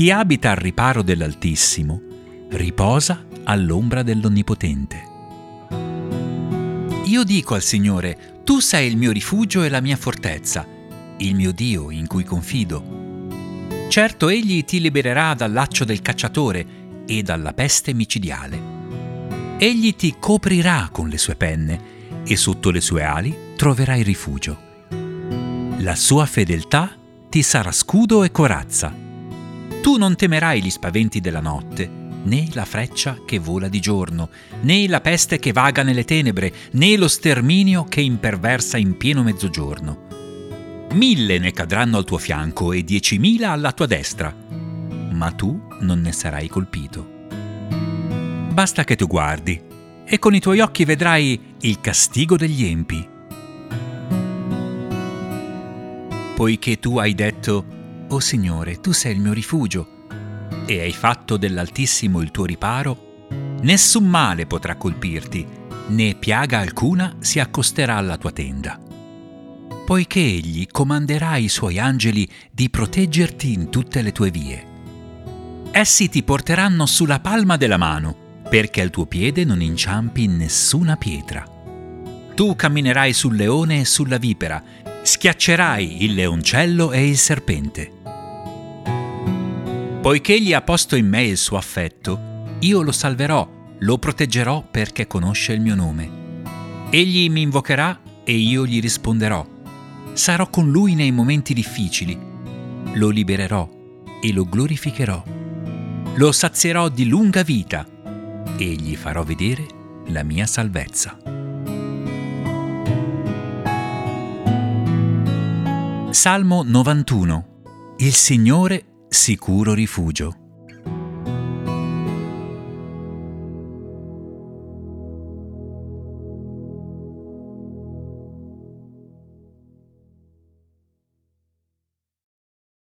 Chi abita al riparo dell'Altissimo riposa all'ombra dell'Onnipotente. Io dico al Signore, tu sei il mio rifugio e la mia fortezza, il mio Dio in cui confido. Certo egli ti libererà dal laccio del cacciatore e dalla peste micidiale. Egli ti coprirà con le sue penne e sotto le sue ali troverai rifugio. La sua fedeltà ti sarà scudo e corazza. Tu non temerai gli spaventi della notte, né la freccia che vola di giorno, né la peste che vaga nelle tenebre, né lo sterminio che imperversa in pieno mezzogiorno. Mille ne cadranno al tuo fianco e diecimila alla tua destra, ma tu non ne sarai colpito. Basta che tu guardi e con i tuoi occhi vedrai il castigo degli empi. Poiché tu hai detto, O oh Signore, tu sei il mio rifugio, e hai fatto dell'Altissimo il tuo riparo, nessun male potrà colpirti, né piaga alcuna si accosterà alla tua tenda. Poiché egli comanderà i suoi angeli di proteggerti in tutte le tue vie. Essi ti porteranno sulla palma della mano, perché al tuo piede non inciampi in nessuna pietra. Tu camminerai sul leone e sulla vipera, schiaccerai il leoncello e il serpente. Poiché egli ha posto in me il suo affetto, io lo salverò, lo proteggerò perché conosce il mio nome. Egli mi invocherà e io gli risponderò. Sarò con lui nei momenti difficili. Lo libererò e lo glorificherò. Lo sazierò di lunga vita e gli farò vedere la mia salvezza. Salmo 91 Il Signore sicuro rifugio.